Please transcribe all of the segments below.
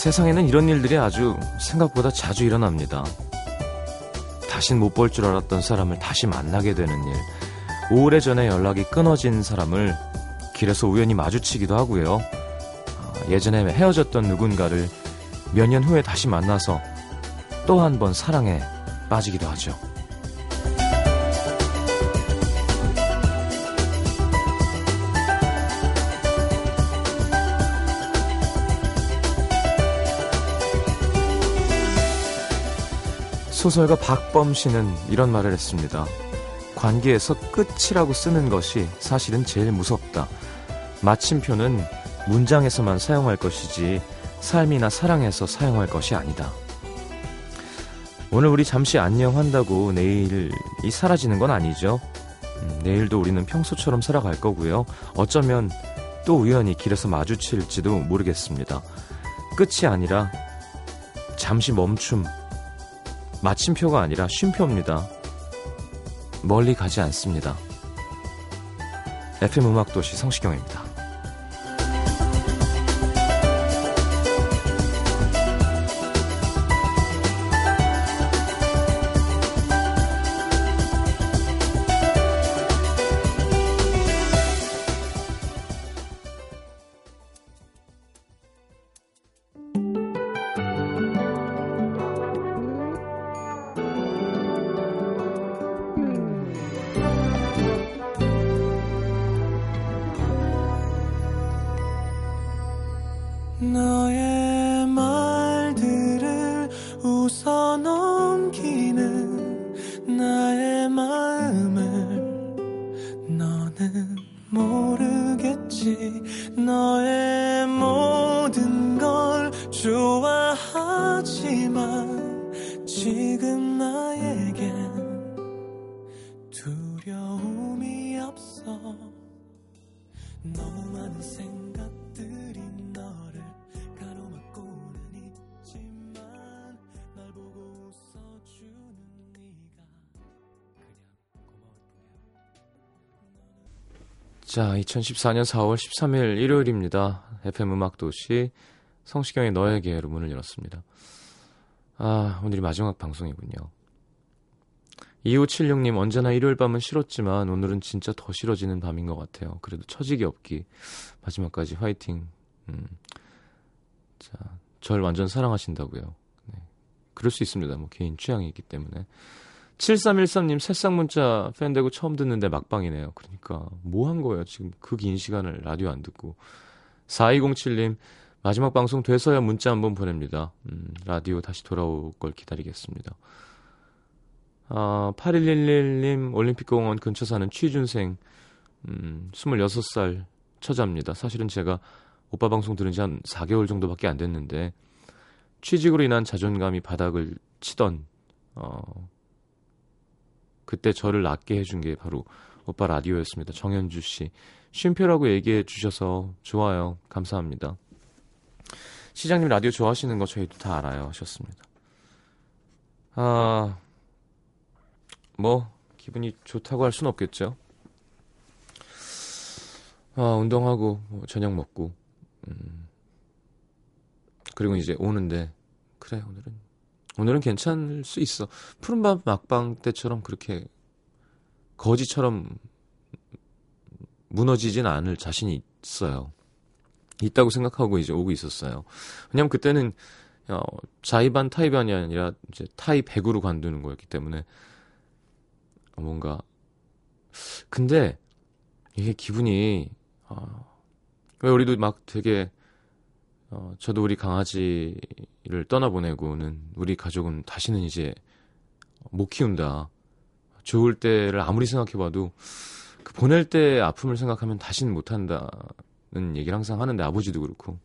세상에는 이런 일들이 아주 생각보다 자주 일어납니다. 다신 못 볼 줄 알았던 사람을 다시 만나게 되는 일. 오래전에 연락이 끊어진 사람을 길에서 우연히 마주치기도 하고요. 어, 예전에 헤어졌던 누군가를 몇 년 후에 다시 만나서 또 한 번 사랑에 빠지기도 하죠. 소설가 박범 씨는 이런 말을 했습니다. 관계에서 끝이라고 쓰는 것이 사실은 제일 무섭다. 마침표는 문장에서만 사용할 것이지 삶이나 사랑에서 사용할 것이 아니다. 오늘 우리 잠시 안녕 한다고 내일이 사라지는 건 아니죠. 음, 내일도 우리는 평소처럼 살아갈 거고요. 어쩌면 또 우연히 길에서 마주칠지도 모르겠습니다. 끝이 아니라 잠시 멈춤, 마침표가 아니라 쉼표입니다. 멀리 가지 않습니다. FM 음악도시 성시경입니다. 자, 2014년 4월 13일 일요일입니다. FM 음악 도시 성시경의 너에게로 문을 열었습니다. 아, 오늘이 마지막 방송이군요. 2576님, 언제나 일요일 밤은 싫었지만 오늘은 진짜 더 싫어지는 밤인 것 같아요. 그래도 처지기 없기. 마지막까지 화이팅. 음. 자, 절 완전 사랑하신다고요. 네. 그럴 수 있습니다. 뭐 개인 취향이기 때문에. 7313님 새싹 문자 팬 되고 처음 듣는데 막방이네요. 그러니까 뭐 한 거예요? 지금 그 긴 시간을 라디오 안 듣고. 4207님 마지막 방송 돼서야 문자 한번 보냅니다. 음, 라디오 다시 돌아올 걸 기다리겠습니다. 아, 8111님 올림픽공원 근처 사는 취준생 음, 26살 처자입니다. 사실은 제가 오빠 방송 들은 지 한 4개월 정도밖에 안 됐는데 취직으로 인한 자존감이 바닥을 치던 어, 그때 저를 낫게 해준 게 바로 오빠 라디오였습니다. 정현주 씨. 쉼표라고 얘기해 주셔서 좋아요. 감사합니다. 시장님 라디오 좋아하시는 거 저희도 다 알아요. 하셨습니다. 아, 뭐, 기분이 좋다고 할 수는 없겠죠. 아, 운동하고, 뭐 저녁 먹고, 음, 그리고 이제 오는데, 그래, 오늘은 오늘은 괜찮을 수 있어. 푸른밤 막방 때처럼 그렇게 거지처럼 무너지진 않을 자신이 있어요. 있다고 생각하고 이제 오고 있었어요. 왜냐면 그때는 어, 자의반 타의반이 아니라 이제 100으로 관두는 거였기 때문에 뭔가 근데 이게 기분이 어, 왜 우리도 막 되게 어, 저도 우리 강아지를 떠나보내고는 우리 가족은 다시는 이제 못 키운다. 좋을 때를 아무리 생각해봐도 그 보낼 때 아픔을 생각하면 다시는 못한다는 얘기를 항상 하는데 아버지도 그렇고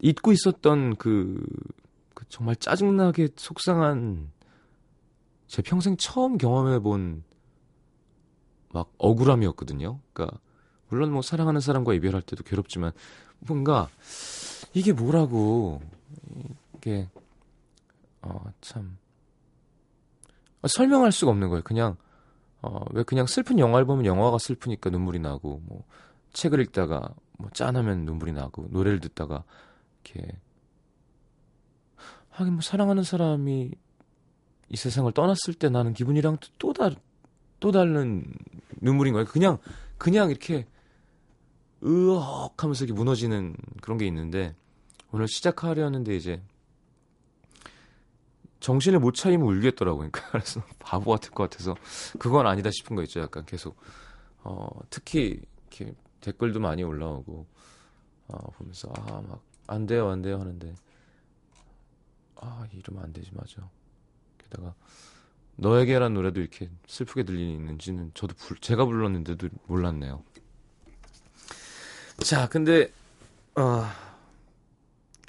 잊고 있었던 그, 그 정말 짜증나게 속상한 제 평생 처음 경험해본 막 억울함이었거든요. 그러니까 물론 뭐 사랑하는 사람과 이별할 때도 괴롭지만 뭔가 이게 뭐라고 이게 어참 설명할 수가 없는 거예요. 그냥 어왜 그냥 슬픈 영화를 보면 영화가 슬프니까 눈물이 나고 뭐 책을 읽다가 뭐 짠하면 눈물이 나고 노래를 듣다가 이렇게 하긴 뭐 사랑하는 사람이 이 세상을 떠났을 때 나는 기분이랑 또 다, 또 다른 눈물인 거예요. 그냥, 그냥 이렇게, 으억 하면서 이렇게 무너지는 그런 게 있는데, 오늘 시작하려는데 이제, 정신을 못 차리면 울겠더라고요. 그러니까 그래서 바보 같을 것 같아서, 그건 아니다 싶은 거 있죠. 약간 계속, 어, 특히, 이렇게 댓글도 많이 올라오고, 어, 보면서, 아, 막, 안 돼요, 안 돼요 하는데, 아, 이러면 안 되지, 맞아. 게다가 너에게란 노래도 이렇게 슬프게 들리는지는 저도 불, 제가 불렀는데도 몰랐네요. 자, 근데 어,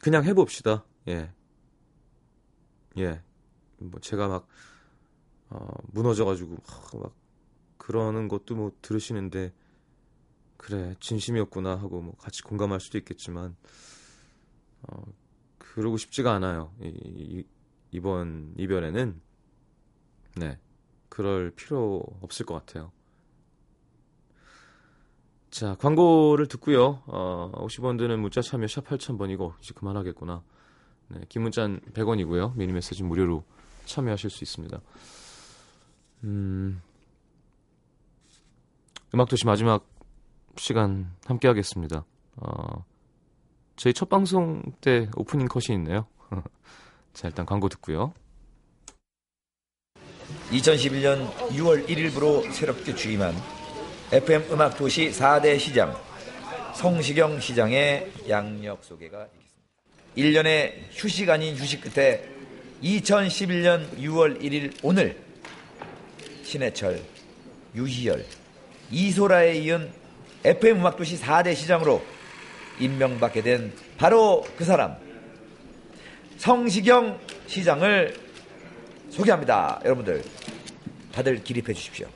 그냥 해봅시다. 예, 예. 뭐 제가 막 어, 무너져가지고 막 그러는 것도 뭐 들으시는데 그래 진심이었구나 하고 뭐 같이 공감할 수도 있겠지만 어, 그러고 싶지가 않아요. 이, 이, 이번 이별에는 네 그럴 필요 없을 것 같아요. 자 광고를 듣고요. 어, 50원 드는 문자 참여 샵 8000번이고 이제 그만하겠구나. 네, 긴 문자는 100원이고요. 미니 메시지 무료로 참여하실 수 있습니다. 음, 음악 도시 마지막 시간 함께 하겠습니다. 어, 저희 첫 방송 때 오프닝 컷이 있네요. 자, 일단 광고 듣고요. 2011년 6월 1일부로 새롭게 주임한 FM 음악 도시 4대 시장 성시경 시장의 양력 소개가 있겠습니다. 1년의 휴식 아닌 휴식 끝에 2011년 6월 1일 오늘 신해철, 유희열, 이소라에 이은 FM 음악 도시 4대 시장으로 임명받게 된 바로 그 사람 성시경 시장을 소개합니다. 여러분들 다들 기립해 주십시오.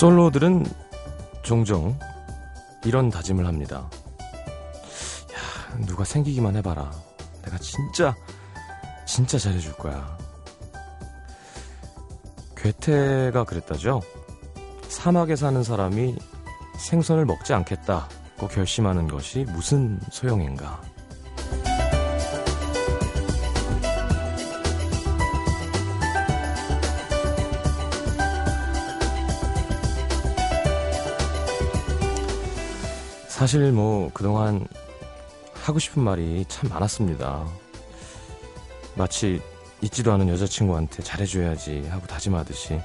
솔로들은 종종 이런 다짐을 합니다. 야, 누가 생기기만 해봐라. 내가 진짜, 진짜 잘해줄 거야. 괴테가 그랬다죠? 사막에 사는 사람이 생선을 먹지 않겠다고 결심하는 것이 무슨 소용인가? 사실 뭐 그동안 하고 싶은 말이 참 많았습니다. 마치 있지도 않은 여자친구한테 잘해줘야지 하고 다짐하듯이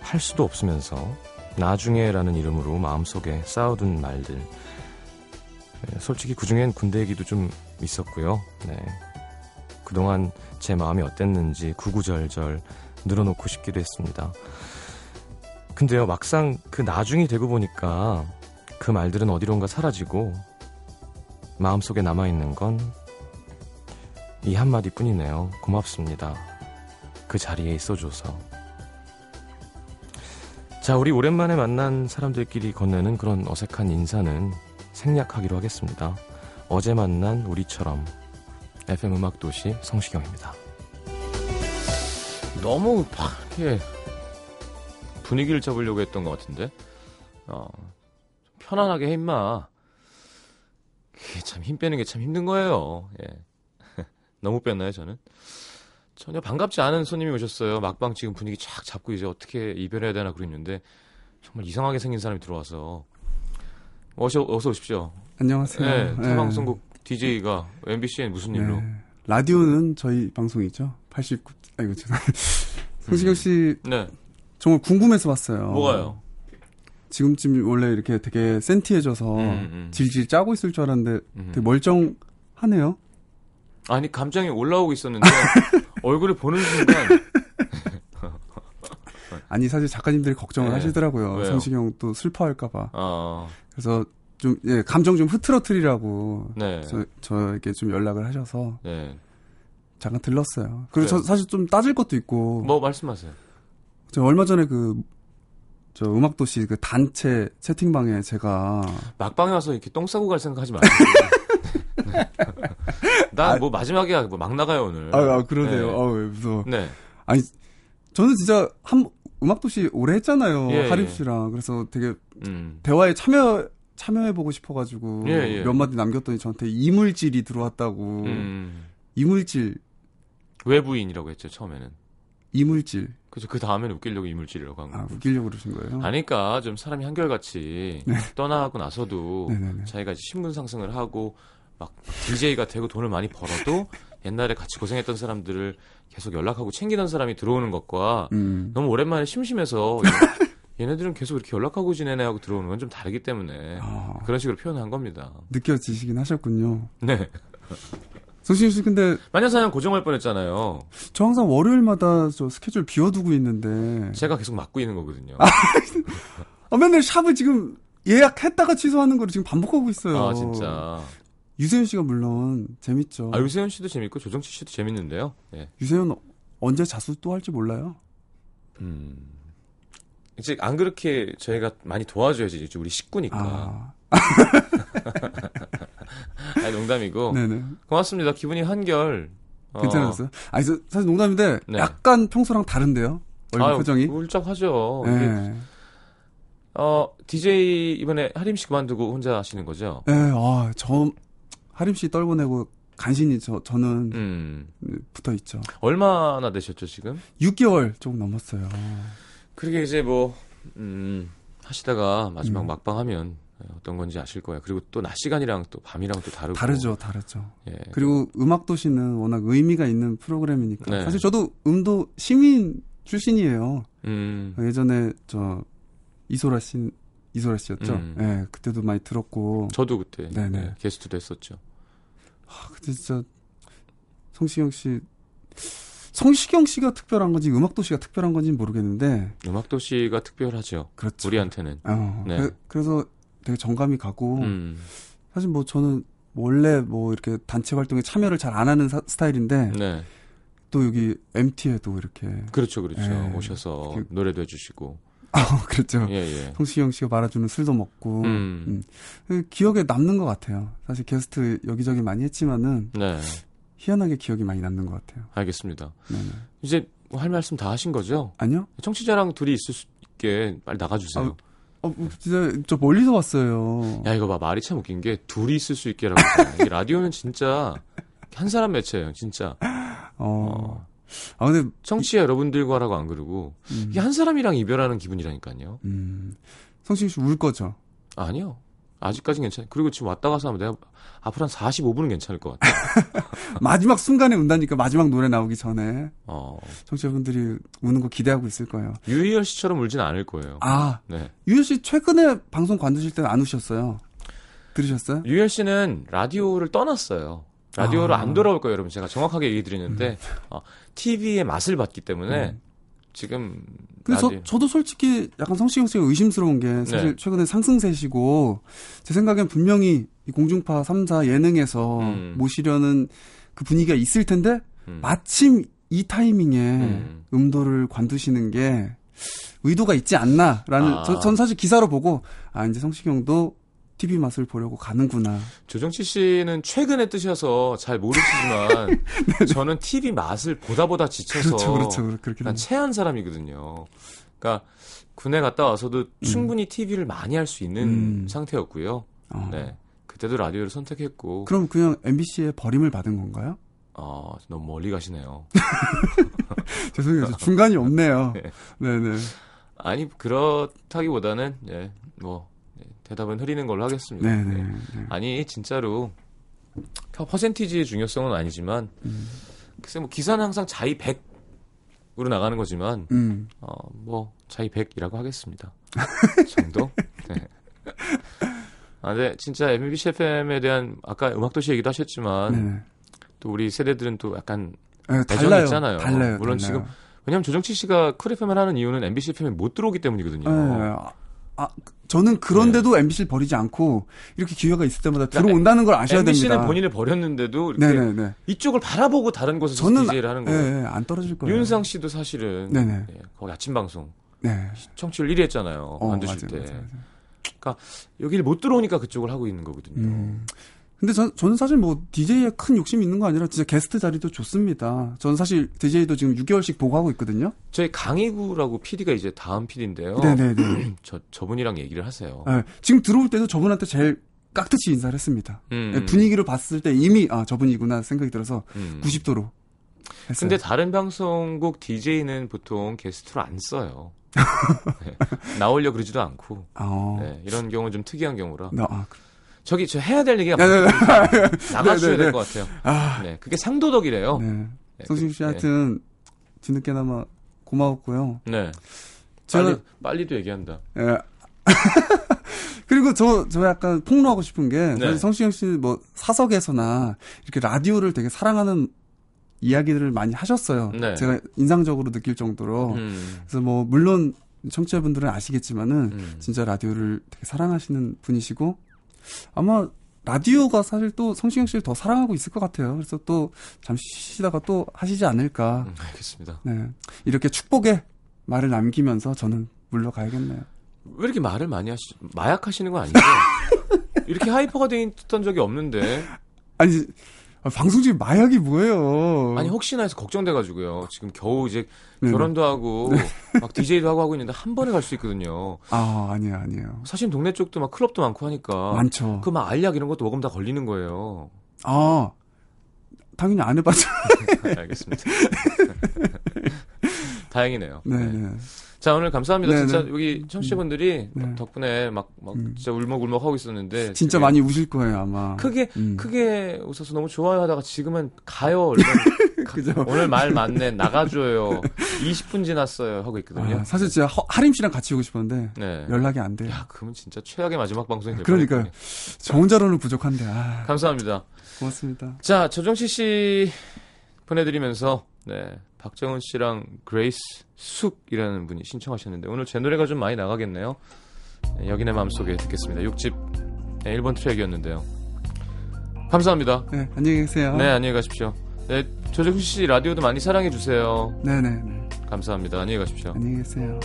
할 수도 없으면서 나중에라는 이름으로 마음속에 쌓아둔 말들. 네, 솔직히 그중엔 군대 얘기도 좀 있었고요. 네. 그동안 제 마음이 어땠는지 구구절절 늘어놓고 싶기도 했습니다. 근데요, 막상 그 나중이 되고 보니까 그 말들은 어디론가 사라지고 마음속에 남아있는 건 이 한마디 뿐이네요. 고맙습니다. 그 자리에 있어줘서. 자, 우리 오랜만에 만난 사람들끼리 건네는 그런 어색한 인사는 생략하기로 하겠습니다. 어제 만난 우리처럼 FM 음악도시 성시경입니다. 너무 막, 예, 분위기를 잡으려고 했던 것 같은데, 어, 편안하게 해 임마. 그게 참 힘 빼는 게 참 힘든 거예요. 예. 너무 뺐나요 저는? 전혀 반갑지 않은 손님이 오셨어요. 막방 지금 분위기 쫙 잡고 이제 어떻게 이별해야 되나 그랬는데 정말 이상하게 생긴 사람이 들어와서 어서 어서 오십시오. 안녕하세요. 네, 타방송국 네. DJ가 MBC엔 무슨 일로? 네. 라디오는 저희 방송이죠. 89. 아이고 죄송합니다. 성시경 씨. 음. 네. 정말 궁금해서 왔어요. 뭐가요? 지금쯤 원래 이렇게 되게 센티해져서 음, 음. 질질 짜고 있을 줄 알았는데 음. 되게 멀쩡하네요. 아니 감정이 올라오고 있었는데 얼굴을 보는 순간 아니 사실 작가님들이 걱정을 네. 하시더라고요. 왜요? 성시경 또 슬퍼할까봐. 어. 그래서 좀 예, 감정 좀 흐트러트리라고 네. 저, 저에게 좀 연락을 하셔서 네. 잠깐 들렀어요. 그리고 그래요. 저 사실 좀 따질 것도 있고. 뭐 말씀하세요. 저 얼마 전에 그, 저 음악도시 그 단체 채팅방에 제가. 막방에 와서 이렇게 똥 싸고 갈 생각 하지 마세요. 난뭐 마지막에 뭐 막 나가요, 오늘. 아, 아 그러네요. 네. 아우, 무서워. 네. 아니, 저는 진짜 한, 음악도시 오래 했잖아요. 예, 하림 예. 씨랑. 예. 그래서 되게 음. 대화에 참여, 참여해보고 싶어가지고 예, 예, 몇 마디 남겼더니 저한테 이물질이 들어왔다고. 음. 이물질. 외부인이라고 했죠, 처음에는. 이물질. 그죠. 그 다음에는 웃기려고 이물질이라고 한 아, 거고. 아, 웃기려고 그러신 거예요? 아니까 좀 사람이 한결같이 네. 떠나고 나서도 네네네. 자기가 신분 상승을 하고 막 DJ가 되고 돈을 많이 벌어도 옛날에 같이 고생했던 사람들을 계속 연락하고 챙기던 사람이 들어오는 것과 음. 너무 오랜만에 심심해서 얘네들은 계속 이렇게 연락하고 지내네 하고 들어오는 건 좀 다르기 때문에 아. 그런 식으로 표현한 겁니다. 느껴지시긴 하셨군요. 네. 성신 씨 근데 마녀사냥 고정할 뻔했잖아요. 저 항상 월요일마다 저 스케줄 비워두고 있는데 제가 계속 맡고 있는 거거든요. 아, 맨날 샵을 지금 예약했다가 취소하는 거를 지금 반복하고 있어요. 아 진짜. 유세윤 씨가 물론 재밌죠. 아 유세윤 씨도 재밌고 조정치 씨도 재밌는데요. 예. 유세윤 언제 자수 또 할지 몰라요. 음. 이제 안 그렇게 저희가 많이 도와줘야지 이제 우리 식구니까. 아. 아니 농담이고. 네네. 고맙습니다. 기분이 한결. 어. 괜찮았어요? 아니 사실 농담인데 네. 약간 평소랑 다른데요. 얼굴 아유, 표정이. 울적하죠. 네. 어 DJ 이번에 하림 씨 그만두고 혼자 하시는 거죠? 네. 아 저 하림 씨 떨궈내고 간신히 저 저는 음. 붙어 있죠. 얼마나 되셨죠 지금? 6개월 조금 넘었어요. 그러게 이제 뭐 음, 하시다가 마지막 음. 막방 하면 어떤 건지 아실 거예요. 그리고 또 낮 시간이랑 또 밤이랑 또 다르고 다르죠, 다르죠. 예. 그리고 음악 도시는 워낙 의미가 있는 프로그램이니까 네. 사실 저도 음도 시민 출신이에요. 음. 예전에 저 이소라 씨 이소라 씨였죠. 음. 예, 그때도 많이 들었고 저도 그때 네, 게스트도 했었죠. 아, 근데 진짜 성시경 씨 성시경 씨가 특별한 건지 음악 도시가 특별한 건지 모르겠는데 음악 도시가 특별하죠. 그렇죠. 우리한테는. 어, 네. 그, 래서 되게 정감이 가고 음. 사실 뭐 저는 원래 뭐 이렇게 단체 활동에 참여를 잘 안 하는 사, 스타일인데 네. 또 여기 MT에도 이렇게 그렇죠, 그렇죠. 예, 오셔서 이렇게, 노래도 해주시고. 아, 그렇죠. 예, 예. 성시경 씨가 말아주는 술도 먹고 음. 음. 그 기억에 남는 것 같아요. 사실 게스트 여기저기 많이 했지만은 네. 희한하게 기억이 많이 남는 것 같아요. 알겠습니다. 네네. 이제 할 말씀 다 하신 거죠? 아니요. 청취자랑 둘이 있을 수 있게 빨리 나가주세요. 아, 어, 진짜 저 멀리서 왔어요. 야 이거 봐 말이 참 웃긴 게 둘이 있을 수 있게라고. 이 라디오는 진짜 한 사람 매체예요, 진짜. 어. 어. 아 근데 청취자 이... 여러분들과라고 안 그러고 음. 이게 한 사람이랑 이별하는 기분이라니까요. 음. 성신 씨울 거죠? 아니요. 아직까진 괜찮아요. 그리고 지금 왔다 가서 하면 내가 앞으로 한 45분은 괜찮을 것 같아요. 마지막 순간에 운다니까 마지막 노래 나오기 전에. 어. 청취자분들이 우는 거 기대하고 있을 거예요. 유희열 씨처럼 울진 않을 거예요. 아. 네. 유희열 씨 최근에 방송 관두실 때는 안 우셨어요. 들으셨어요? 유희열 씨는 라디오를 떠났어요. 라디오로 아. 안 돌아올 거예요, 여러분. 제가 정확하게 얘기 드리는데, 음. 어, TV의 맛을 봤기 때문에, 음. 지금. 근데 저, 저도 솔직히 약간 성시경 씨가 의심스러운 게 사실 네. 최근에 상승세시고 제 생각엔 분명히 이 공중파 3사 예능에서 음. 모시려는 그 분위기가 있을 텐데 음. 마침 이 타이밍에 음. 도를 관두시는 게 의도가 있지 않나라는 아. 저, 전 사실 기사로 보고 아 이제 성시경도 TV 맛을 보려고 가는구나. 조정치 씨는 최근에 뜨셔서 잘 모르시지만 네. 저는 TV 맛을 보다 보다 지쳐서 그렇죠, 그렇죠. 그렇게 난 체한 사람이거든요. 그러니까 군에 갔다 와서도 음. 충분히 TV를 많이 할 수 있는 음. 상태였고요. 어. 네. 그때도 라디오를 선택했고. 그럼 그냥 MBC에 버림을 받은 건가요? 어, 너무 멀리 가시네요. 죄송해요. 중간이 없네요. 네. 네 네. 아니, 그렇다기보다는, 네, 뭐, 대답은 흐리는 걸로 하겠습니다. 네네. 네, 네. 아니 진짜로 퍼센티지의 중요성은 아니지만 음. 글쎄 뭐 기사는 항상 자이 100으로 나가는 거지만 음. 어뭐 자이 100이라고 하겠습니다. 정도. 네. 아, 네, 진짜 MBC FM에 대한 아까 음악도시 얘기도 하셨지만 네. 또 우리 세대들은 또 약간 네, 달라요. 있잖아요. 달라요. 물론 달라요. 지금 왜냐하면 조정치 씨가 쿨 FM을 하는 이유는 MBC FM에 못 들어오기 때문이거든요. 네. 아, 저는 그런데도 네. MBC를 버리지 않고 이렇게 기회가 있을 때마다 그러니까 들어온다는 걸 아셔야 MBC는 됩니다. MBC는 본인을 버렸는데도 네네네. 이쪽을 바라보고 다른 곳에서 저는, DJ를 하는 거예요. 네, 안 떨어질 거예요. 윤상 씨도 사실은 네네. 네, 거기 아침 방송 네. 청취율 1위 했잖아요. 어, 만드실 맞아요, 때. 맞아요, 맞아요. 그러니까 여기를 못 들어오니까 그쪽을 하고 있는 거거든요. 음. 근데 저, 저는 사실 뭐 DJ에 큰 욕심이 있는 거 아니라 진짜 게스트 자리도 좋습니다. 저는 사실 DJ도 지금 6개월씩 보고 하고 있거든요. 저희 강희구라고 PD가 이제 다음 PD인데요. 네네네. 저, 저분이랑 얘기를 하세요. 네, 지금 들어올 때도 저분한테 제일 깍듯이 인사를 했습니다. 음, 네, 분위기를 봤을 때 이미 아 저분이구나 생각이 들어서 음. 90도로 했어요. 근데 다른 방송국 DJ는 보통 게스트로 안 써요. 네, 나오려 그러지도 않고 어. 네, 이런 경우는 좀 특이한 경우라. 나, 아, 저기 저 해야 될 얘기가 나가셔야 될 것 같아요. 아. 네, 그게 상도덕이래요. 네. 네 성신 씨 그, 하여튼 뒤늦게나마 고마웠고요. 네. 제가 빨리, 빨리도 얘기한다. 예. 그리고 저, 저 약간 폭로하고 싶은 게, 네. 성시경 씨뭐 사석에서나 이렇게 라디오를 되게 사랑하는 이야기들을 많이 하셨어요. 네. 제가 인상적으로 느낄 정도로. 음. 그래서 뭐, 물론 청취자분들은 아시겠지만은, 음. 진짜 라디오를 되게 사랑하시는 분이시고, 아마 라디오가 사실 또 성시경 씨를 더 사랑하고 있을 것 같아요. 그래서 또 잠시 쉬시다가 또 하시지 않을까. 음, 알겠습니다. 네. 이렇게 축복의 말을 남기면서 저는 물러가야겠네요. 왜 이렇게 말을 많이 하시, 마약 하시는 거 아니죠? 이렇게 hyper가 돼 있던 적이 없는데. 아니, 아, 방송 중에 마약이 뭐예요? 아니 혹시나 해서 걱정돼가지고요. 지금 겨우 이제 네네. 결혼도 하고 네. 막 DJ도 하고 하고 있는데 한 번에 갈 수 있거든요. 아 아니에요 아니에요. 사실 동네 쪽도 막 클럽도 많고 하니까 많죠. 그 막 알약 이런 것도 먹으면 다 걸리는 거예요. 아 당연히 안 해봤죠. 알겠습니다. 다행이네요. 네. 네. 자 오늘 감사합니다. 네네. 진짜 네. 여기 청취자분들이 네. 덕분에 막, 막 음. 진짜 울먹울먹 하고 있었는데 진짜 많이 우실 거예요 아마. 크게 음. 크게 웃어서 너무 좋아요 하다가 지금은 가요. 그죠. 오늘 말 맞네 나가줘요. 20분 지났어요 하고 있거든요. 아, 사실 제가 허, 하림 씨랑 같이 오고 싶었는데 네. 연락이 안 돼요. 야 그러면 진짜 최악의 마지막 방송이 될 그러니까요. 저 혼자로는 부족한데. 아. 감사합니다. 고맙습니다. 자 조정치 씨 보내드리면서 네 박정은 씨랑 그레이스 숙이라는 분이 신청하셨는데 오늘 제 노래가 좀 많이 나가겠네요. 네, 여기 내 마음속에 듣겠습니다. 6집 네, 1번 트랙이었는데요. 감사합니다. 네, 안녕히 계세요. 네, 안녕히 가십시오. 네, 조정훈 씨 라디오도 많이 사랑해 주세요. 네, 네, 네. 감사합니다. 안녕히 가십시오. 안녕히 계세요.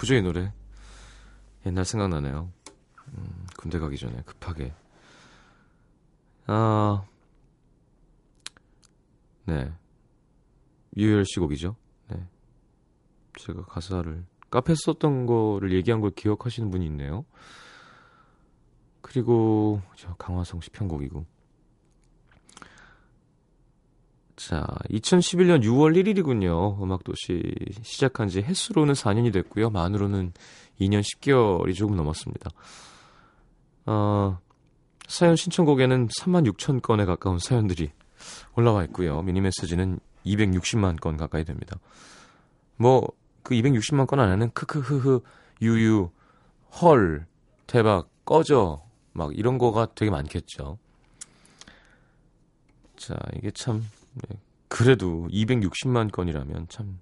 예쁘죠 이 노래 옛날 생각나네요 음, 군대 가기 전에 급하게 아 네. 유열 씨 곡이죠. 네. 제가 가사를 카페 썼던 거를 얘기한 걸 기억하시는 분이 있네요. 그리고 저 강화성 시 편곡이고. 자, 2011년 6월 1일이군요. 음악도시 시작한 지 횟수로는 4년이 됐고요. 만으로는 2년 10개월이 조금 넘었습니다. 어, 사연 신청곡에는 3만 6천 건에 가까운 사연들이 올라와 있고요. 미니 메시지는 260만 건 가까이 됩니다. 뭐, 그 260만 건 안에는 크크흐흐, 유유, 헐, 대박, 꺼져, 막 이런 거가 되게 많겠죠. 자, 이게 참 네. 그래도 260만 건이라면 참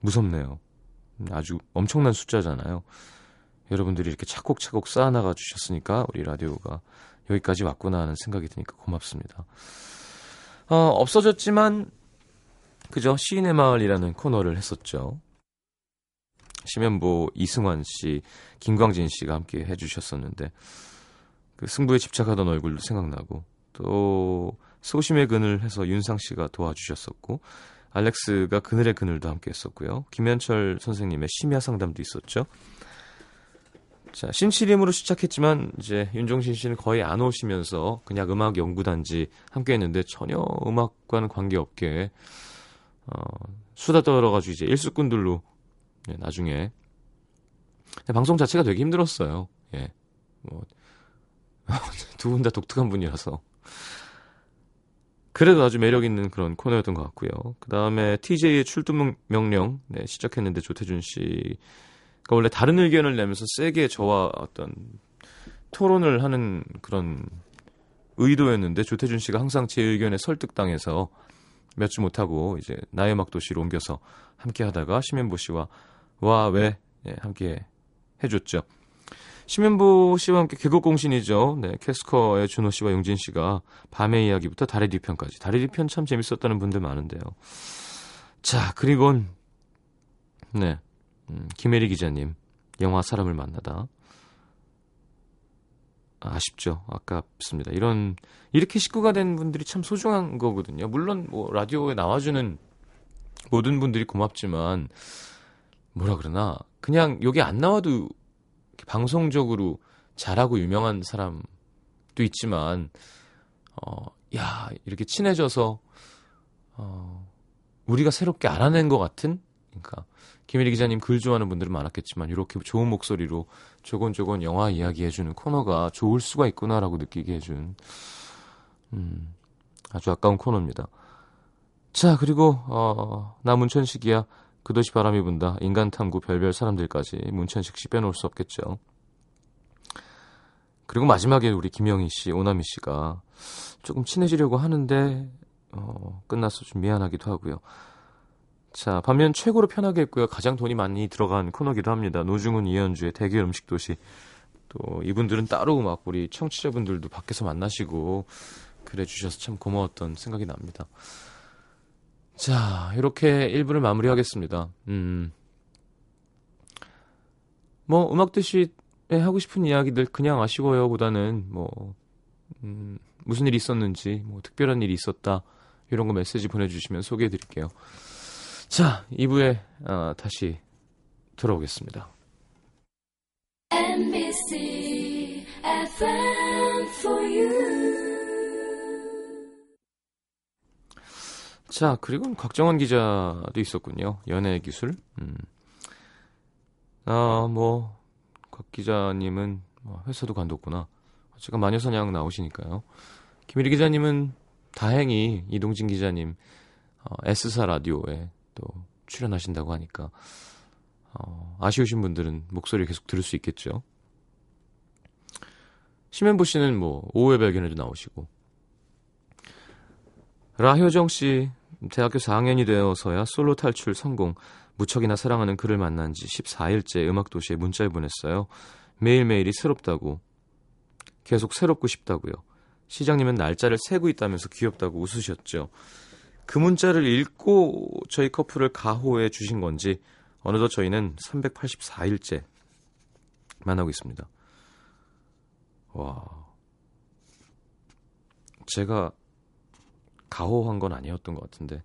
무섭네요. 아주 엄청난 숫자잖아요. 여러분들이 이렇게 차곡차곡 쌓아나가 주셨으니까 우리 라디오가 여기까지 왔구나 하는 생각이 드니까 고맙습니다. 어, 없어졌지만 그죠 시인의 마을이라는 코너를 했었죠. 심연보 이승환 씨, 김광진 씨가 함께 해주셨었는데 그 승부에 집착하던 얼굴도 생각나고 또 소심의 그늘 해서 윤상 씨가 도와주셨었고 알렉스가 그늘의 그늘도 함께 했었고요. 김현철 선생님의 심야 상담도 있었죠. 자, 신치림으로 시작했지만 이제 윤종신 씨는 거의 안 오시면서 그냥 음악 연구단지 함께 했는데 전혀 음악과는 관계없게 어, 수다 떨어가지고 이제 일수꾼들로 네, 나중에 방송 자체가 되게 힘들었어요. 예. 뭐, 두 분 다 독특한 분이라서. 그래도 아주 매력 있는 그런 코너였던 것 같고요. 그 다음에 TJ의 출두 명령 네, 시작했는데 조태준 씨가 원래 다른 의견을 내면서 세게 저와 어떤 토론을 하는 그런 의도였는데 조태준 씨가 항상 제 의견에 설득당해서 몇 주 못하고 이제 나의 음악 도시로 옮겨서 함께 하다가 심현보 씨와 와왜 네, 함께 해줬죠. 심현보 씨와 함께 개국공신이죠. 네, 캐스커의 준호 씨와 용진 씨가 밤의 이야기부터 달의 뒤편까지. 달의 뒤편 참 재밌었다는 분들 많은데요. 자, 그리고 네, 음, 김혜리 기자님 영화 사람을 만나다. 아쉽죠. 아깝습니다. 이런 이렇게 식구가 된 분들이 참 소중한 거거든요. 물론 뭐 라디오에 나와주는 모든 분들이 고맙지만 뭐라 그러나 그냥 여기 안 나와도 방송적으로 잘하고 유명한 사람도 있지만 어, 야 이렇게 친해져서 어, 우리가 새롭게 알아낸 것 같은 그러니까 김일희 기자님 글 좋아하는 분들은 많았겠지만 이렇게 좋은 목소리로 조곤조곤 영화 이야기 해주는 코너가 좋을 수가 있구나라고 느끼게 해준 음, 아주 아까운 코너입니다. 자 그리고 어, 나 문천식이야 그 도시 바람이 분다. 인간 탐구 별별 사람들까지 문천식 씨 빼놓을 수 없겠죠. 그리고 마지막에 우리 김영희 씨, 오나미 씨가 조금 친해지려고 하는데 어, 끝나서 좀 미안하기도 하고요. 자, 반면 최고로 편하게 했고요. 가장 돈이 많이 들어간 코너기도 합니다. 노중훈, 이현주의 대결 음식 도시. 또 이분들은 따로 막 우리 청취자분들도 밖에서 만나시고 그래 주셔서 참 고마웠던 생각이 납니다. 자, 이렇게 1부를 마무리하겠습니다. 음. 뭐, 음악 대시에 하고 싶은 이야기들 그냥 아쉬워요 보다는 뭐, 음, 무슨 일이 있었는지, 뭐, 특별한 일이 있었다. 이런 거 메시지 보내주시면 소개해 드릴게요. 자, 2부에 어, 다시 돌아오겠습니다. MBC 자, 그리고 곽정원 기자도 있었군요. 연예 기술. 음. 아, 뭐, 곽 기자님은 뭐 회사도 관뒀구나. 제가 마녀사냥 나오시니까요. 김일희 기자님은 다행히 이동진 기자님 어, S사 라디오에 또 출연하신다고 하니까 어, 아쉬우신 분들은 목소리 계속 들을 수 있겠죠. 심현보 씨는 뭐 오후의 발견에도 나오시고 라효정 씨 대학교 4학년이 되어서야 솔로 탈출 성공. 무척이나 사랑하는 그를 만난 지 14일째 음악도시에 문자를 보냈어요. 매일매일이 새롭다고. 계속 새롭고 싶다고요. 시장님은 날짜를 세고 있다면서 귀엽다고 웃으셨죠. 그 문자를 읽고 저희 커플을 가호해 주신 건지 어느덧 저희는 384일째 만나고 있습니다. 와. 제가 가호한 건 아니었던 것 같은데.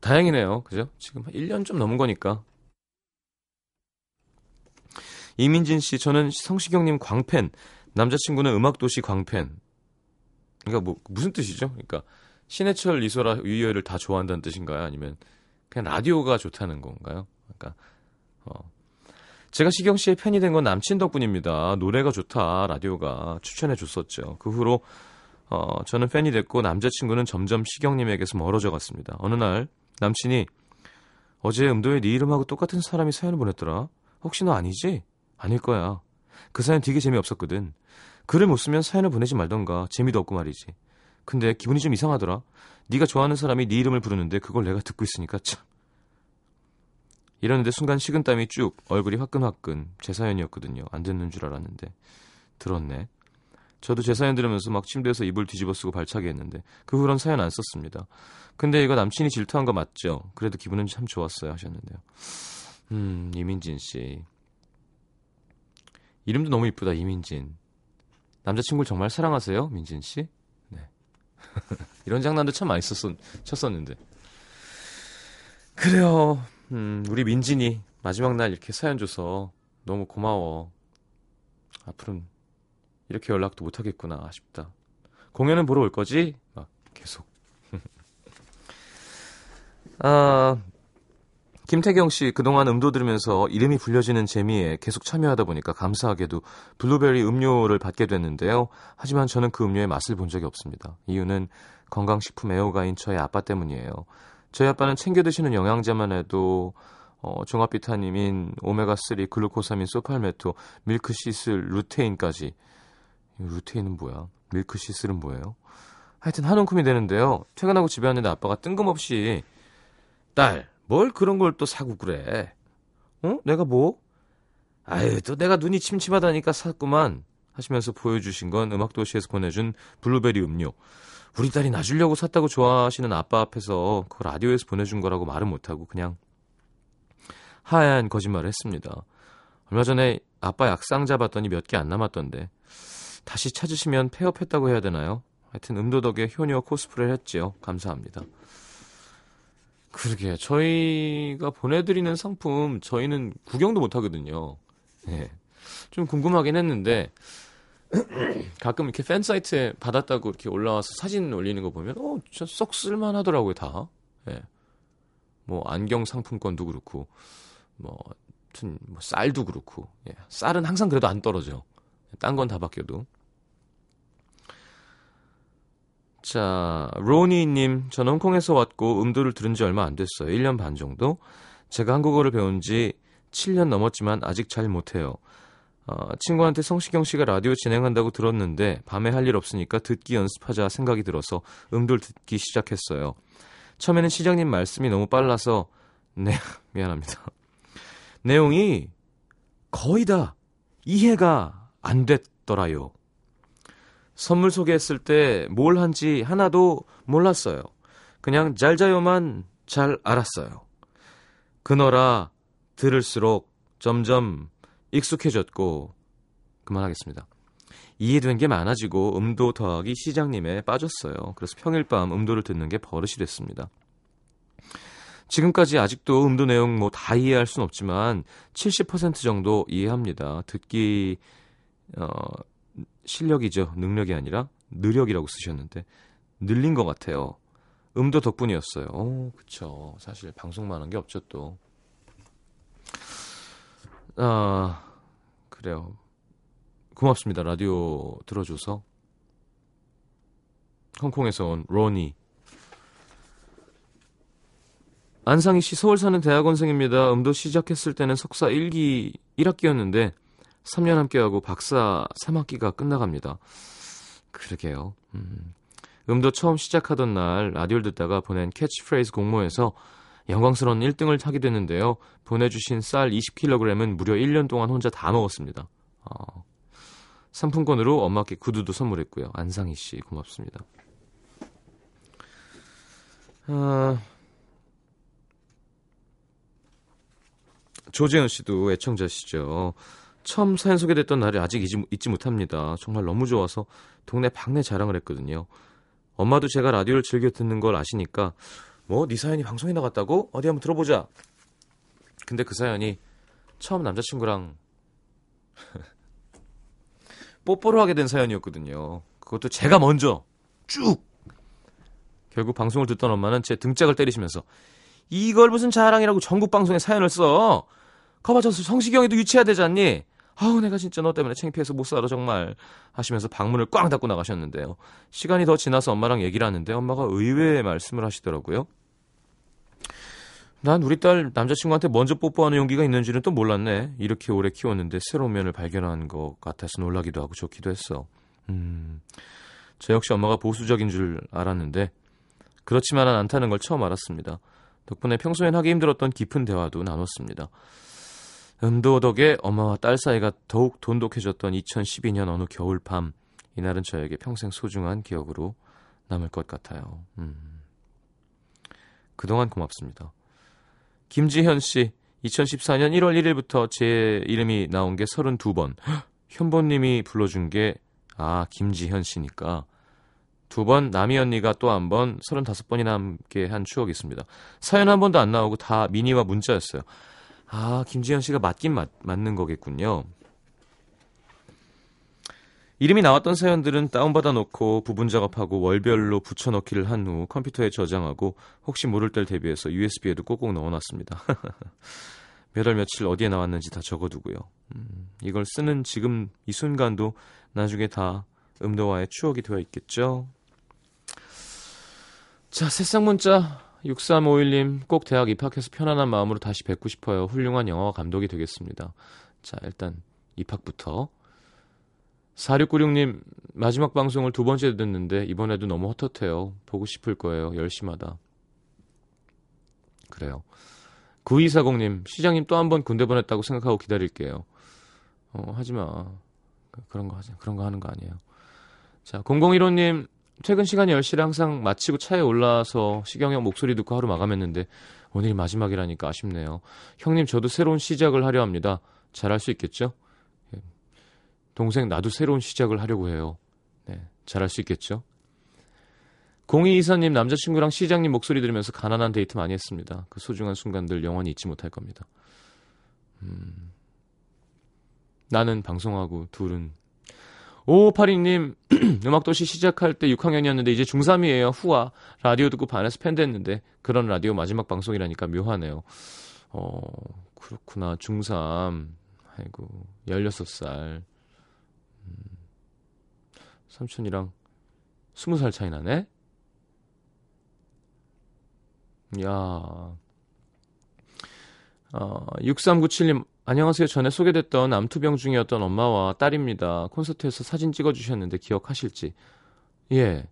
다행이네요. 그죠? 지금 1년 좀 넘은 거니까. 이민진 씨, 저는 성시경님 광팬, 남자친구는 음악도시 광팬. 그러니까 뭐, 무슨 뜻이죠? 그러니까, 신해철, 이소라, 유희열을 다 좋아한다는 뜻인가요? 아니면, 그냥 라디오가 좋다는 건가요? 그러니까, 어. 제가 시경 씨의 팬이 된 건 남친 덕분입니다. 노래가 좋다, 라디오가 추천해 줬었죠. 그 후로 어, 저는 팬이 됐고 남자친구는 점점 시경님에게서 멀어져 갔습니다. 어느 날 남친이 어제 음도에 네 이름하고 똑같은 사람이 사연을 보냈더라. 혹시 너 아니지? 아닐 거야. 그 사연 되게 재미없었거든. 글을 못 쓰면 사연을 보내지 말던가 재미도 없고 말이지. 근데 기분이 좀 이상하더라. 네가 좋아하는 사람이 네 이름을 부르는데 그걸 내가 듣고 있으니까 참. 이러는데 순간 식은땀이 쭉 얼굴이 화끈화끈 제 사연이었거든요. 안 듣는 줄 알았는데 들었네. 저도 제 사연 들으면서 막 침대에서 이불 뒤집어 쓰고 발차기 했는데 그 후론 사연 안 썼습니다. 근데 이거 남친이 질투한 거 맞죠? 그래도 기분은 참 좋았어요 하셨는데요. 음, 이민진 씨. 이름도 너무 이쁘다, 이민진. 남자친구를 정말 사랑하세요, 민진 씨? 네. 이런 장난도 참 많이 썼, 쳤었는데. 그래요. 음, 우리 민진이 마지막 날 이렇게 사연 줘서 너무 고마워. 앞으로는 이렇게 연락도 못 하겠구나 아쉽다. 공연은 보러 올 거지? 막 계속. 아, 김태경 씨 그동안 음도 들으면서 이름이 불려지는 재미에 계속 참여하다 보니까 감사하게도 블루베리 음료를 받게 됐는데요. 하지만 저는 그 음료의 맛을 본 적이 없습니다. 이유는 건강식품 애호가인 저희 아빠 때문이에요. 저희 아빠는 챙겨 드시는 영양제만 해도 어, 종합비타민인 오메가3, 글루코사민, 소팔메토, 밀크시슬, 루테인까지 루테인은 뭐야? 밀크시슬은 뭐예요? 하여튼 한 움큼이 되는데요. 퇴근하고 집에 왔는데 아빠가 뜬금없이 딸, 뭘 그런 걸 또 사고 그래? 어? 내가 뭐? 아유, 또 내가 눈이 침침하다니까 샀구만. 하시면서 보여주신 건 음악도시에서 보내준 블루베리 음료. 우리 딸이 놔주려고 샀다고 좋아하시는 아빠 앞에서 그 라디오에서 보내준 거라고 말은 못하고 그냥 하얀 거짓말을 했습니다. 얼마 전에 아빠 약상 잡았더니 몇 개 안 남았던데 다시 찾으시면 폐업했다고 해야 되나요? 하여튼 음도 덕에 효녀 코스프레를 했지요. 감사합니다. 그러게 저희가 보내드리는 상품 저희는 구경도 못 하거든요. 예. 좀 궁금하긴 했는데 가끔 이렇게 팬 사이트에 받았다고 이렇게 올라와서 사진 올리는 거 보면 어, 썩 쓸만하더라고요 다. 예. 뭐 안경 상품권도 그렇고 뭐, 뭐 쌀도 그렇고 예. 쌀은 항상 그래도 안 떨어져. 딴 건 다 바뀌어도. 자, 로니님, 전 홍콩에서 왔고 음도를 들은 지 얼마 안 됐어요. 1년 반 정도. 제가 한국어를 배운 지 7년 넘었지만 아직 잘 못해요. 어, 친구한테 성시경 씨가 라디오 진행한다고 들었는데 밤에 할 일 없으니까 듣기 연습하자 생각이 들어서 음도를 듣기 시작했어요. 처음에는 시장님 말씀이 너무 빨라서 네, 미안합니다. 내용이 거의 다 이해가 안 됐더라요. 선물 소개했을 때 뭘 한지 하나도 몰랐어요. 그냥 잘 자요만 잘 알았어요. 그너라 들을수록 점점 익숙해졌고 그만하겠습니다. 이해된 게 많아지고 음도 더하기 시장님에 빠졌어요. 그래서 평일 밤 음도를 듣는 게 버릇이 됐습니다. 지금까지 아직도 음도 내용 뭐 다 이해할 순 없지만 70% 정도 이해합니다. 듣기 어 실력이죠. 능력이 아니라 느력이라고 쓰셨는데 늘린 것 같아요. 음도 덕분이었어요. 어, 그쵸. 사실 방송만 한 게 없죠, 또. 아, 그래요. 고맙습니다. 라디오 들어줘서. 홍콩에서 온 로니. 안상희 씨 서울 사는 대학원생입니다. 음도 시작했을 때는 석사 1기 1학기였는데 3년 함께하고 박사 3학기가 끝나갑니다. 그러게요. 음. 음도 처음 시작하던 날 라디오를 듣다가 보낸 캐치프레이즈 공모에서 영광스러운 1등을 타게 됐는데요. 보내주신 쌀 20kg은 무려 1년 동안 혼자 다 먹었습니다. 어. 상품권으로 엄마께 구두도 선물했고요. 안상희 씨 고맙습니다. 아... 조재현 씨도 애청자시죠. 처음 사연 소개됐던 날이 아직 잊지, 잊지 못합니다. 정말 너무 좋아서 동네 방네 자랑을 했거든요. 엄마도 제가 라디오를 즐겨 듣는 걸 아시니까 뭐 네 사연이 방송에 나갔다고? 어디 한번 들어보자. 근데 그 사연이 처음 남자친구랑 뽀뽀를 하게 된 사연이었거든요. 그것도 제가 먼저 쭉 결국 방송을 듣던 엄마는 제 등짝을 때리시면서 이걸 무슨 자랑이라고 전국 방송에 사연을 써. 거봐 저 성시경이도 유치해야 되지 않니? 아우 내가 진짜 너 때문에 창피해서 못 살아 정말 하시면서 방문을 꽝 닫고 나가셨는데요. 시간이 더 지나서 엄마랑 얘기를 하는데 엄마가 의외의 말씀을 하시더라고요. 난 우리 딸 남자친구한테 먼저 뽀뽀하는 용기가 있는지는 또 몰랐네. 이렇게 오래 키웠는데 새로운 면을 발견한 것 같아서 놀라기도 하고 좋기도 했어. 음, 저 역시 엄마가 보수적인 줄 알았는데 그렇지만은 않다는 걸 처음 알았습니다. 덕분에 평소엔 하기 힘들었던 깊은 대화도 나눴습니다. 음도 덕에 엄마와 딸 사이가 더욱 돈독해졌던 2012년 어느 겨울밤 이날은 저에게 평생 소중한 기억으로 남을 것 같아요. 음. 그동안 고맙습니다. 김지현 씨, 2014년 1월 1일부터 제 이름이 나온 게 32번. 현보님이 불러준 게, 아, 김지현 씨니까. 두 번, 남이 언니가 또 한 번, 35번이나 함께 한 추억이 있습니다. 사연 한 번도 안 나오고 다 미니와 문자였어요. 아, 김지현 씨가 맞긴 맞, 맞는 거겠군요. 이름이 나왔던 사연들은 다운받아 놓고 부분 작업하고 월별로 붙여 넣기를 한 후 컴퓨터에 저장하고 혹시 모를 때 대비해서 USB에도 꼭꼭 넣어 놨습니다. 몇월 며칠 어디에 나왔는지 다 적어두고요. 음, 이걸 쓰는 지금 이 순간도 나중에 다 음도와의 추억이 되어 있겠죠. 자, 새싹 문자 6351님 꼭 대학 입학해서 편안한 마음으로 다시 뵙고 싶어요. 훌륭한 영화와 감독이 되겠습니다. 자, 일단 입학부터 4696님 마지막 방송을 두 번째 듣는데 이번에도 너무 헛헛해요. 보고 싶을 거예요. 열심하다. 그래요. 9240님 시장님 또 한 번 군대 보냈다고 생각하고 기다릴게요. 어, 하지 마. 그런 거 하지. 그런 거 하는 거 아니에요. 자, 0015님 퇴근 시간이 10시를 항상 마치고 차에 올라서 시경형 목소리 듣고 하루 마감했는데 오늘이 마지막이라니까 아쉽네요. 형님 저도 새로운 시작을 하려 합니다. 잘할 수 있겠죠? 동생 나도 새로운 시작을 하려고 해요. 네, 잘할 수 있겠죠? 0224님 남자친구랑 시장님 목소리 들으면서 가난한 데이트 많이 했습니다. 그 소중한 순간들 영원히 잊지 못할 겁니다. 음, 나는 방송하고 둘은 5582님 음악도시 시작할 때 6학년이었는데 이제 중3이에요. 후아 라디오 듣고 반에서 팬 됐는데 그런 라디오 마지막 방송이라니까 묘하네요. 어 그렇구나 중3 아이고 16살 삼촌이랑 스무 살 차이 나네? 야. 어, 6397님, 안녕하세요. 전에 소개됐던 암투병 중이었던 엄마와 딸입니다. 콘서트에서 사진 찍어주셨는데 기억하실지. 예.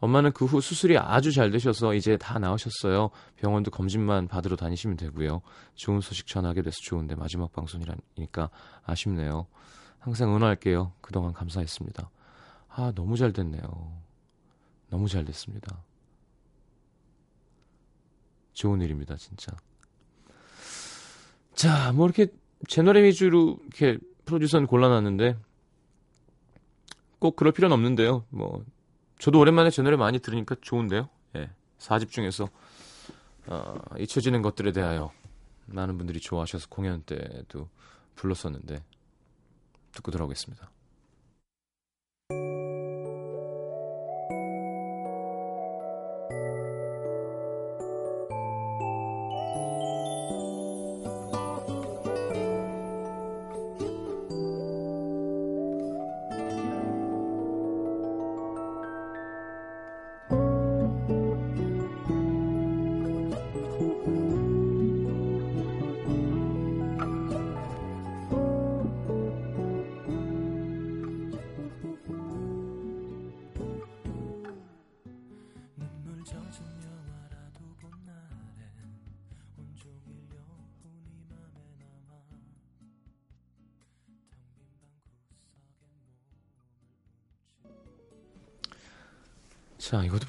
엄마는 그 후 수술이 아주 잘 되셔서 이제 다 나으셨어요. 병원도 검진만 받으러 다니시면 되고요. 좋은 소식 전하게 돼서 좋은데 마지막 방송이라니까 아쉽네요. 항상 응원할게요. 그동안 감사했습니다. 아, 너무 잘 됐네요. 너무 잘 됐습니다. 좋은 일입니다, 진짜. 자, 뭐 이렇게 제 노래 위주로 이렇게 프로듀서는 골라놨는데 꼭 그럴 필요는 없는데요. 뭐 저도 오랜만에 제 노래 많이 들으니까 좋은데요. 예. 4집 중에서 어, 잊혀지는 것들에 대하여 많은 분들이 좋아하셔서 공연 때도 불렀었는데 듣고 돌아오겠습니다.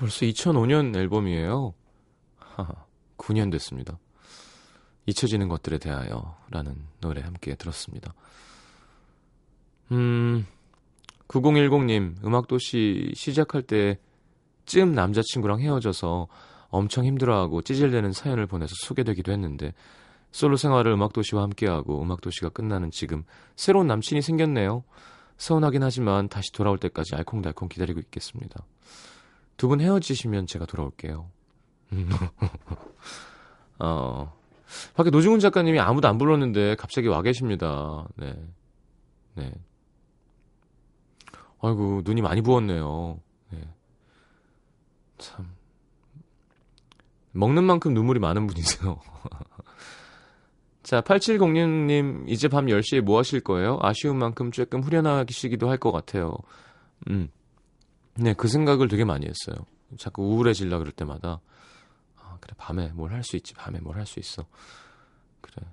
벌써 2005년 앨범이에요. 하하, 9년 됐습니다. 잊혀지는 것들에 대하여 라는 노래 함께 들었습니다. 음, 9010님, 음악도시 시작할 때쯤 남자친구랑 헤어져서 엄청 힘들어하고 찌질대는 사연을 보내서 소개되기도 했는데, 솔로 생활을 음악도시와 함께하고 음악도시가 끝나는 지금 새로운 남친이 생겼네요. 서운하긴 하지만 다시 돌아올 때까지 알콩달콩 기다리고 있겠습니다. 두 분 헤어지시면 제가 돌아올게요. 어, 밖에 노중훈 작가님이 아무도 안 불렀는데 갑자기 와 계십니다. 네. 네. 아이고, 눈이 많이 부었네요. 네. 참. 먹는 만큼 눈물이 많은 분이세요. 자, 8706님, 이제 밤 10시에 뭐 하실 거예요? 아쉬운 만큼 조금 후련하시기도 할 것 같아요. 음. 네, 그 생각을 되게 많이 했어요. 자꾸 우울해질라 그럴 때마다 아, 그래 밤에 뭘 할 수 있지? 밤에 뭘 할 수 있어? 그래.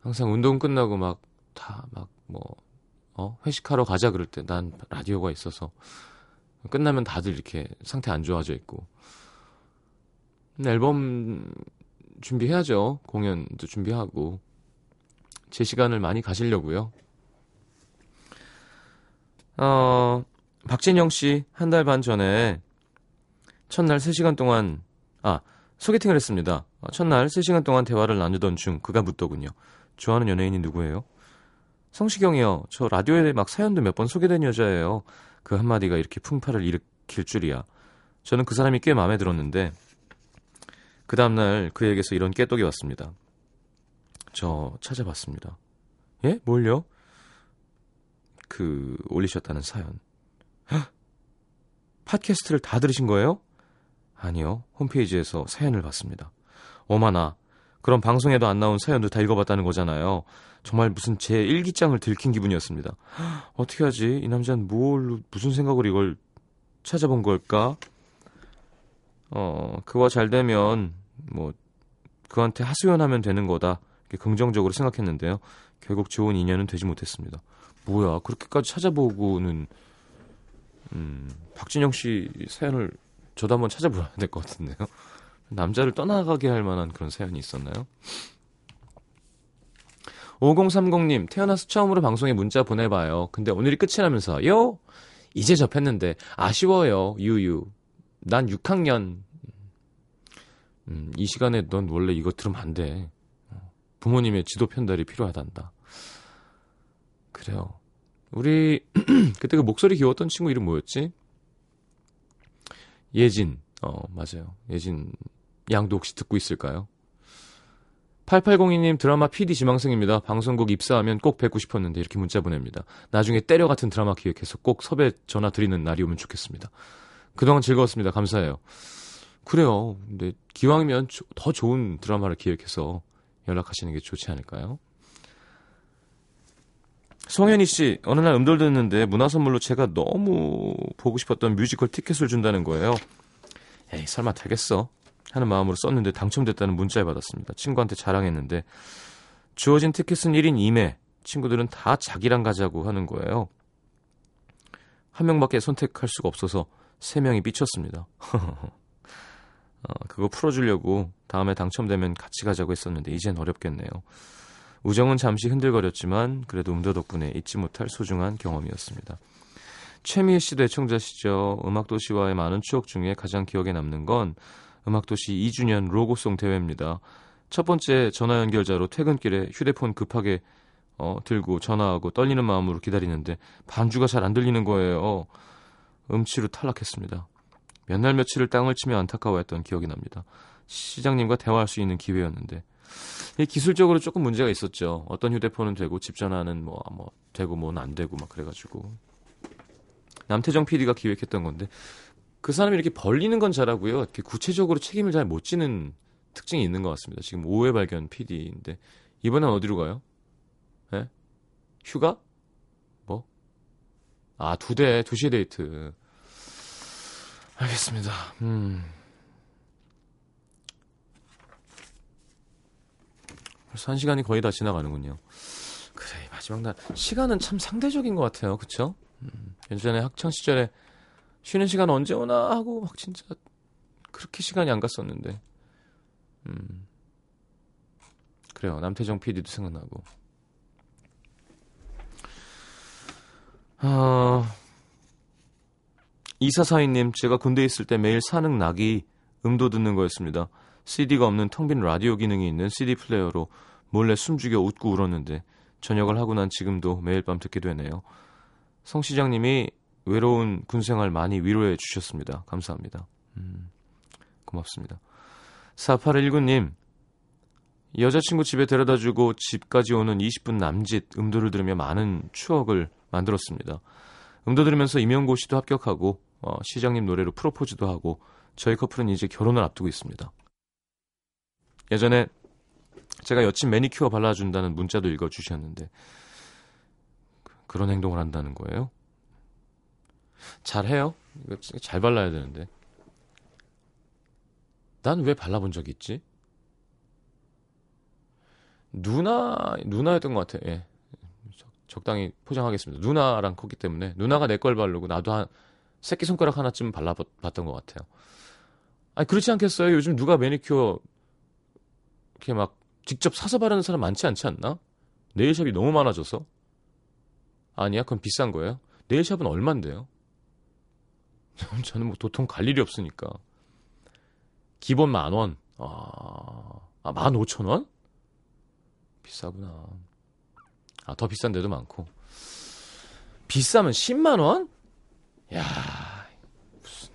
항상 운동 끝나고 막 다 막 뭐 어? 회식하러 가자 그럴 때 난 라디오가 있어서 끝나면 다들 이렇게 상태 안 좋아져 있고. 앨범 준비해야죠. 공연도 준비하고. 제 시간을 많이 가시려고요. 어 박진영 씨, 한 달 반 전에 첫날 3시간 동안, 아, 소개팅을 했습니다. 어, 첫날 3시간 동안 대화를 나누던 중 그가 묻더군요. 좋아하는 연예인이 누구예요? 성시경이요. 저 라디오에 막 사연도 몇 번 소개된 여자예요. 그 한마디가 이렇게 풍파를 일으킬 줄이야. 저는 그 사람이 꽤 마음에 들었는데 그 다음날 그에게서 이런 깨똑이 왔습니다. 저 찾아봤습니다. 예? 뭘요? 그 올리셨다는 사연. 헉! 팟캐스트를 다 들으신 거예요? 아니요. 홈페이지에서 사연을 봤습니다. 어마나. 그럼 방송에도 안 나온 사연도 다 읽어봤다는 거잖아요. 정말 무슨 제 일기장을 들킨 기분이었습니다. 어떻게 하지? 이 남자는 뭘, 무슨 생각으로 이걸 찾아본 걸까? 어, 그와 잘 되면, 뭐, 그한테 하소연하면 되는 거다. 이렇게 긍정적으로 생각했는데요. 결국 좋은 인연은 되지 못했습니다. 뭐야, 그렇게까지 찾아보고는, 음, 박진영 씨 사연을 저도 한번 찾아봐야 될 것 같은데요. 남자를 떠나가게 할 만한 그런 사연이 있었나요? 5030님, 태어나서 처음으로 방송에 문자 보내봐요. 근데 오늘이 끝이라면서 요? 이제 접했는데, 아쉬워요, 유유. 난 6학년. 음, 이 시간에 넌 원래 이거 들으면 안 돼. 부모님의 지도 편달이 필요하단다. 그래요. 우리, 그때 그 목소리 귀여웠던 친구 이름 뭐였지? 예진. 어, 맞아요. 예진 양도 혹시 듣고 있을까요? 8802님 드라마 PD 지망생입니다. 방송국 입사하면 꼭 뵙고 싶었는데 이렇게 문자 보냅니다. 나중에 때려 같은 드라마 기획해서 꼭 섭외 전화 드리는 날이 오면 좋겠습니다. 그동안 즐거웠습니다. 감사해요. 그래요. 근데 기왕이면 더 좋은 드라마를 기획해서 연락하시는 게 좋지 않을까요? 송현희 씨, 어느 날 음돌 듣는데 문화 선물로 제가 너무 보고 싶었던 뮤지컬 티켓을 준다는 거예요. 에이, 설마 되겠어? 하는 마음으로 썼는데 당첨됐다는 문자를 받았습니다. 친구한테 자랑했는데 주어진 티켓은 1인 2매. 친구들은 다 자기랑 가자고 하는 거예요. 한 명밖에 선택할 수가 없어서 세 명이 삐쳤습니다. 어, 그거 풀어주려고 다음에 당첨되면 같이 가자고 했었는데 이젠 어렵겠네요. 우정은 잠시 흔들거렸지만 그래도 음도 덕분에 잊지 못할 소중한 경험이었습니다. 최미애 씨도 애청자시죠. 음악도시와의 많은 추억 중에 가장 기억에 남는 건 음악도시 2주년 로고송 대회입니다. 첫 번째 전화 연결자로 퇴근길에 휴대폰 급하게 어, 들고 전화하고 떨리는 마음으로 기다리는데 반주가 잘 안 들리는 거예요. 음치로 탈락했습니다. 몇 날 며칠을 땅을 치며 안타까워했던 기억이 납니다. 시장님과 대화할 수 있는 기회였는데 기술적으로 조금 문제가 있었죠. 어떤 휴대폰은 되고 집 전화는 뭐, 뭐 되고 뭐는 안 되고 막 그래가지고 남태정 PD가 기획했던 건데 그 사람이 이렇게 벌리는 건 잘하고요. 이렇게 구체적으로 책임을 잘 못 지는 특징이 있는 것 같습니다. 지금 오해 발견 PD인데 이번엔 어디로 가요? 예? 휴가? 뭐? 아, 두 대, 두시 데이트. 알겠습니다. 음. 벌써 한 시간이 거의 다 지나가는군요. 그래, 마지막 날. 시간은 참 상대적인 것 같아요. 그쵸? 음, 예전에 학창 시절에 쉬는 시간 언제 오나 하고 막 진짜 그렇게 시간이 안 갔었는데. 음. 그래요. 남태정 PD도 생각나고. 아, 이사사인님, 제가 군대에 있을 때 매일 사능 낙이 음도 듣는 거였습니다. CD가 없는 텅 빈 라디오 기능이 있는 CD 플레이어로 몰래 숨죽여 웃고 울었는데 저녁을 하고 난 지금도 매일 밤 듣게 되네요. 성 시장님이 외로운 군생활 많이 위로해 주셨습니다. 감사합니다. 음, 고맙습니다. 4819님, 여자친구 집에 데려다 주고 집까지 오는 20분 남짓 음도를 들으며 많은 추억을 만들었습니다. 음도 들으면서 임영고 씨도 합격하고 어, 시장님 노래로 프로포즈도 하고 저희 커플은 이제 결혼을 앞두고 있습니다. 예전에 제가 여친 매니큐어 발라준다는 문자도 읽어주셨는데 그런 행동을 한다는 거예요? 잘해요. 이거 잘 발라야 되는데. 난 왜 발라본 적 있지? 누나 누나였던 것 같아. 예. 적당히 포장하겠습니다. 누나랑 컸기 때문에 누나가 내 걸 바르고 나도 한 새끼 손가락 하나쯤 발라봤던 것 같아요. 아니 그렇지 않겠어요? 요즘 누가 매니큐어 이렇게 막 직접 사서 바르는 사람 많지 않지 않나? 네일샵이 너무 많아져서 아니야? 그럼 비싼 거예요? 네일샵은 얼만데요? 저는 뭐 도통 갈 일이 없으니까 기본 만 원, 아, 아 15,000원? 비싸구나. 아, 더 비싼 데도 많고. 비싸면 10만 원? 야 무슨.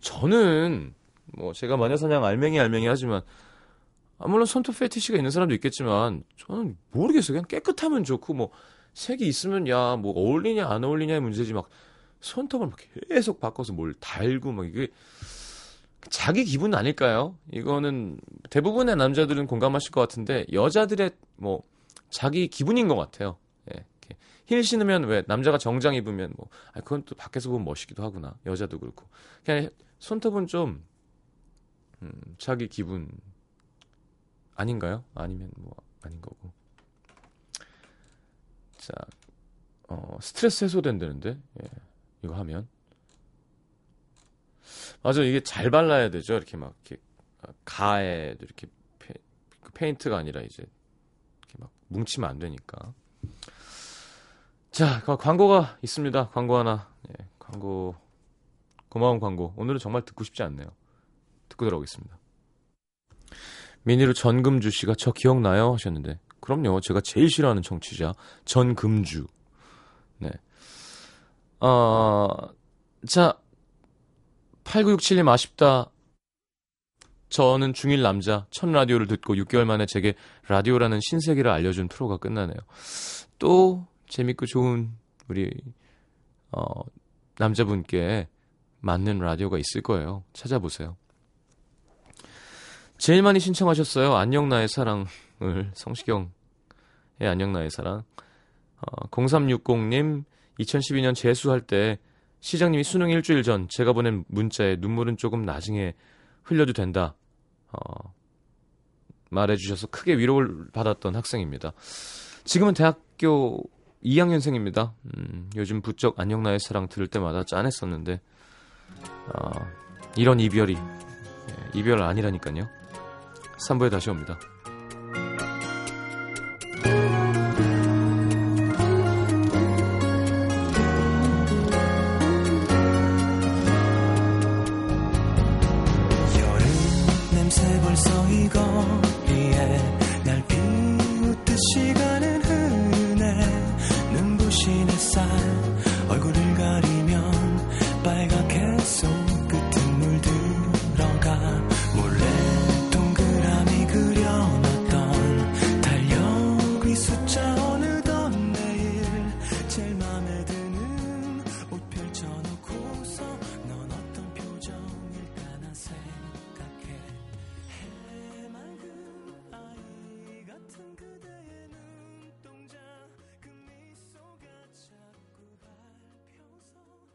저는, 뭐, 제가 마녀사냥 알맹이 알맹이 하지만, 아, 물론 손톱 패티시가 있는 사람도 있겠지만, 저는 모르겠어요. 그냥 깨끗하면 좋고, 뭐, 색이 있으면, 야, 뭐, 어울리냐, 안 어울리냐의 문제지, 막, 손톱을 막 계속 바꿔서 뭘 달고, 막, 이게, 자기 기분 아닐까요? 이거는 대부분의 남자들은 공감하실 것 같은데 여자들의 뭐 자기 기분인 것 같아요. 예, 힐 신으면 왜 남자가 정장 입으면 뭐 아, 그건 또 밖에서 보면 멋있기도 하구나 여자도 그렇고 그냥 손톱은 좀 음, 자기 기분 아닌가요? 아니면 뭐 아닌 거고 자 어, 스트레스 해소된다는데 예, 이거 하면 맞아 이게 잘 발라야 되죠. 이렇게 막 이렇게 가에도 이렇게 페, 그 페인트가 아니라 이제 이렇게 막 뭉치면 안 되니까. 자, 광고가 있습니다. 광고 하나. 예, 광고 고마운 광고. 오늘은 정말 듣고 싶지 않네요. 듣고 들어오겠습니다. 미니로 전금주 씨가 저 기억나요 하셨는데 그럼요. 제가 제일 싫어하는 청취자 전금주. 네. 어, 자, 8967님 아쉽다. 저는 중1 남자, 첫 라디오를 듣고 6개월 만에 제게 라디오라는 신세계를 알려준 프로가 끝나네요. 또 재밌고 좋은 우리 어, 남자분께 맞는 라디오가 있을 거예요. 찾아보세요. 제일 많이 신청하셨어요. 안녕 나의 사랑을 성시경의 안녕 나의 사랑. 어, 0360님 2012년 재수할 때 시장님이 수능 일주일 전 제가 보낸 문자에 눈물은 조금 나중에 흘려도 된다. 어, 말해주셔서 크게 위로를 받았던 학생입니다. 지금은 대학교 2학년생입니다. 음, 요즘 부쩍 안녕 나의 사랑 들을 때마다 짠했었는데 어, 이런 이별이 예, 이별 아니라니까요. 3부에 다시 옵니다.